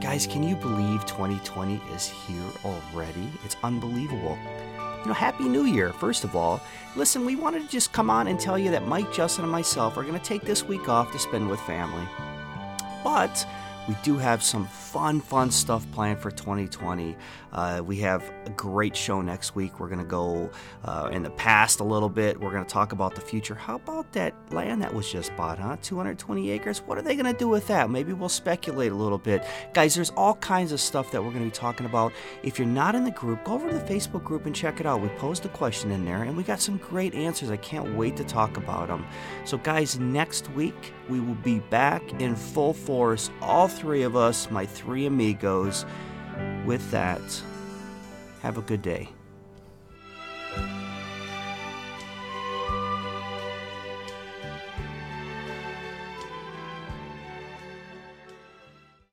Guys, can you believe 2020 is here already? It's unbelievable. You know, Happy New Year, first of all. Listen, we wanted to just come on and tell you that Mike, Justin, and myself are going to take this week off to spend with family. But we do have some fun, fun stuff planned for 2020. Uh, we have a great show next week. We're going to go uh, in the past a little bit. We're going to talk about the future. How about that land that was just bought, huh? 220 acres. What are they going to do with that? Maybe we'll speculate a little bit. Guys, there's all kinds of stuff that we're going to be talking about. If you're not in the group, go over to the Facebook group and check it out. We posed a question in there and we got some great answers. I can't wait to talk about them. So, guys, next week we will be back in full force, all three of us, my three amigos. With that, have a good day.